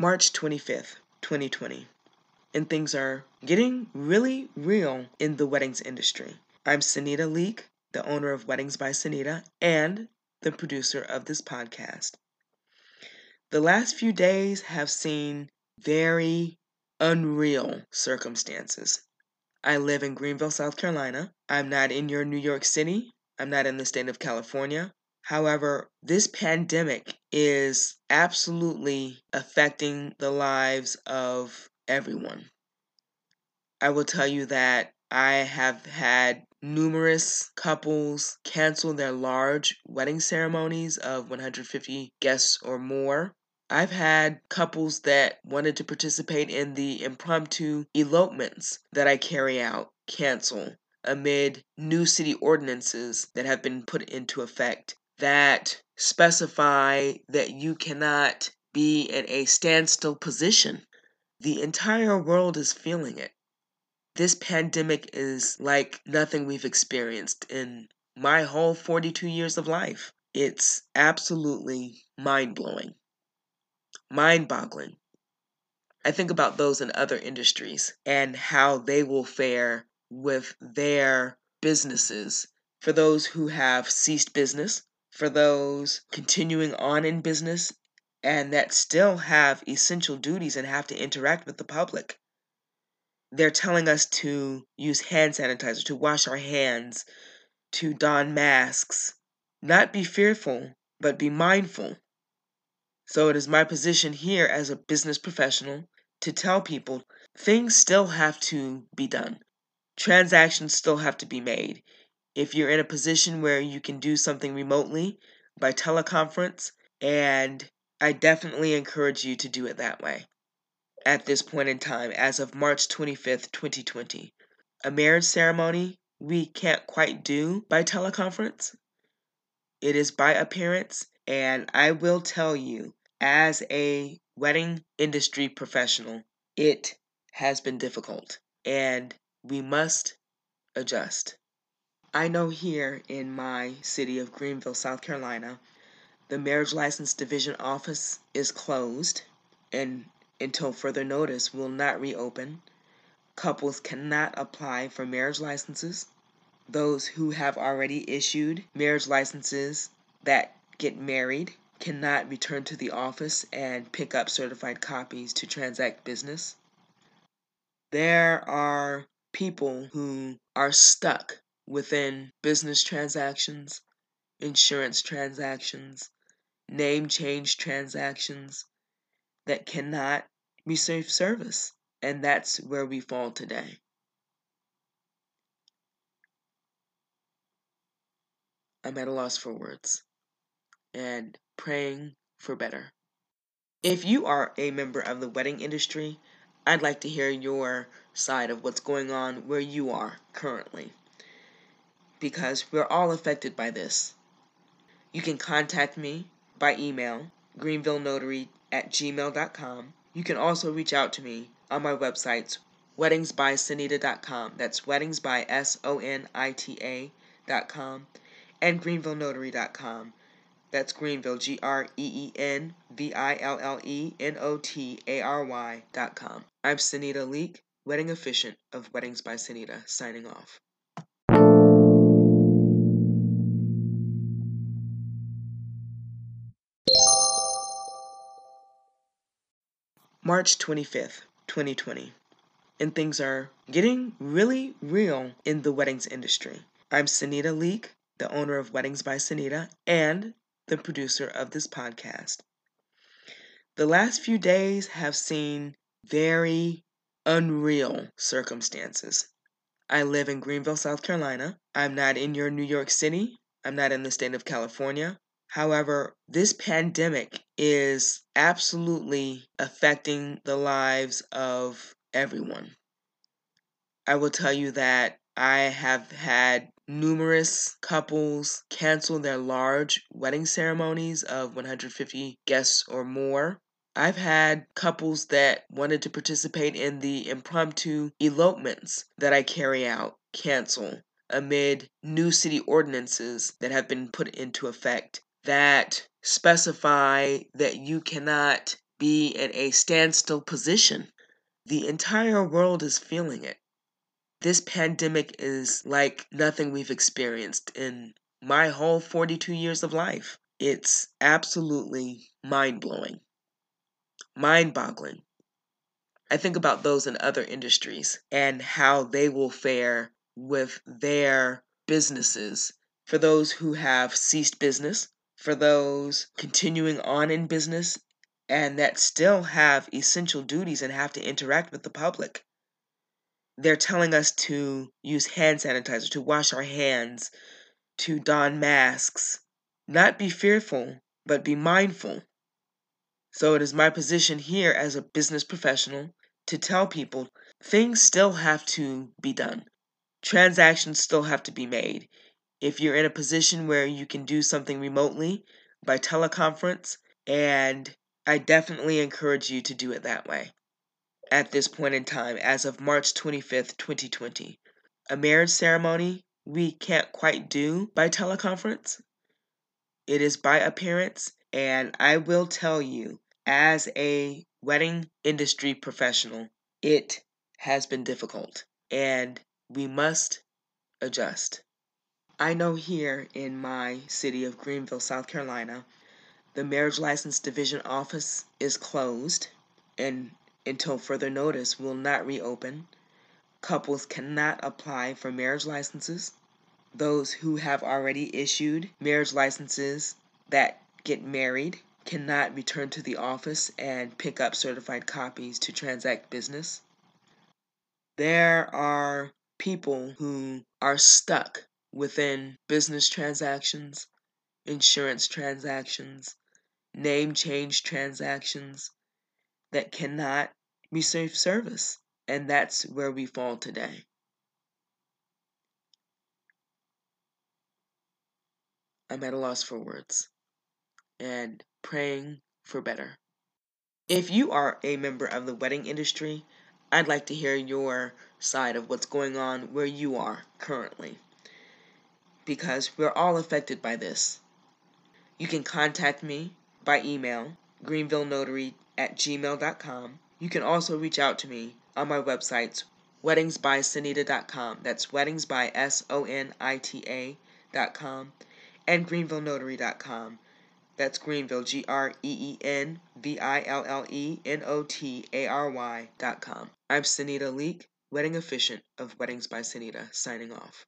March 25th, 2020. And things are getting really real in the weddings industry. I'm Sonita Leek, the owner of Weddings by Sonita and the producer of this podcast. The last few days have seen very unreal circumstances. I live in Greenville, South Carolina. I'm not in your New York City. I'm not in the state of California. However, this pandemic is absolutely affecting the lives of everyone. I will tell you that I have had numerous couples cancel their large wedding ceremonies of 150 guests or more I've had couples that wanted to participate in the impromptu elopements that I carry out cancel amid new city ordinances that have been put into effect that specify that you cannot be in a standstill position. The entire world is feeling it. This pandemic is like nothing we've experienced in my whole 42 years of life. It's absolutely mind blowing mind boggling. I think about those in other industries and how they will fare with their businesses. For those who have ceased business, for those continuing on in business and that still have essential duties and have to interact with the public. They're telling us to use hand sanitizer, to wash our hands, to don masks, not be fearful, but be mindful. So it is my position here as a business professional to tell people things still have to be done. Transactions still have to be made. If you're in a position where you can do something remotely by teleconference, and I definitely encourage you to do it that way at this point in time, as of March 25th, 2020. A marriage ceremony we can't quite do by teleconference. It is by appearance, and I will tell you as a wedding industry professional, it has been difficult and we must adjust. I know here in my city of Greenville, South Carolina, the marriage license division office is closed and until further notice will not reopen. Couples cannot apply for marriage licenses. Those who have already issued marriage licenses that get married cannot return to the office and pick up certified copies to transact business. There are people who are stuck within business transactions, insurance transactions, name change transactions that cannot receive service. And that's where we fall today. I'm at a loss for words. And praying for better. If you are a member of the wedding industry, I'd like to hear your side of what's going on where you are currently. Because we're all affected by this. You can contact me by email, greenvillenotary at gmail.com. You can also reach out to me on my websites, weddingsbysonita.com. That's weddings by S O N I T A.com and greenvillenotary.com. That's Greenville, G R E E N V I L L E N O T A R Y dot com. I'm Sonita Leek, wedding officiant of Weddings by signing off. March 25th, 2020. And things are getting really real in the weddings industry. I'm Sonita Leek, the owner of Weddings by Sonita and the producer of this podcast. The last few days have seen very unreal circumstances. I live in Greenville, South Carolina. I'm not in your New York City. I'm not in the state of California. However, this pandemic is absolutely affecting the lives of everyone. I will tell you that I have had numerous couples cancel their large wedding ceremonies of 150 guests or more. I've had couples that wanted to participate in the impromptu elopements that I carry out cancel amid new city ordinances that have been put into effect that specify that you cannot be in a standstill position. The entire world is feeling it. This pandemic is like nothing we've experienced in my whole 42 years of life. It's absolutely mind blowing, mind boggling. I think about those in other industries and how they will fare with their businesses. For those who have ceased business, for those continuing on in business, and that still have essential duties and have to interact with the public. They're telling us to use hand sanitizer, to wash our hands, to don masks, not be fearful, but be mindful. So it is my position here as a business professional to tell people things still have to be done. Transactions still have to be made. If you're in a position where you can do something remotely by teleconference, and I definitely encourage you to do it that way at this point in time, as of March 25th, 2020. A marriage ceremony we can't quite do by teleconference. It is by appearance, and I will tell you, as a wedding industry professional, it has been difficult and we must adjust. I know here in my city of Greenville, South Carolina, the marriage license division office is closed and until further notice will not reopen. Couples cannot apply for marriage licenses. Those who have already issued marriage licenses that get married cannot return to the office and pick up certified copies to transact business. There are people who are stuck within business transactions, insurance transactions, name change transactions that cannot receive service. And that's where we fall today. I'm at a loss for words and praying for better. If you are a member of the wedding industry, I'd like to hear your side of what's going on where you are currently. Because we're all affected by this. You can contact me by email, greenvillenotary at gmail.com. You can also reach out to me on my websites, weddingsbysonita.com. That's weddingsby, S-O-N-I-T-A.com, and greenvillenotary.com. That's Greenville, G R E E N V I L L E N O T A R Y dot com. I'm Sonita Leek, wedding officiant of Weddings by signing off.